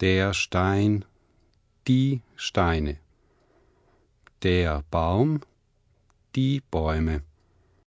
der Stein, die Steine, der Baum, die Bäume,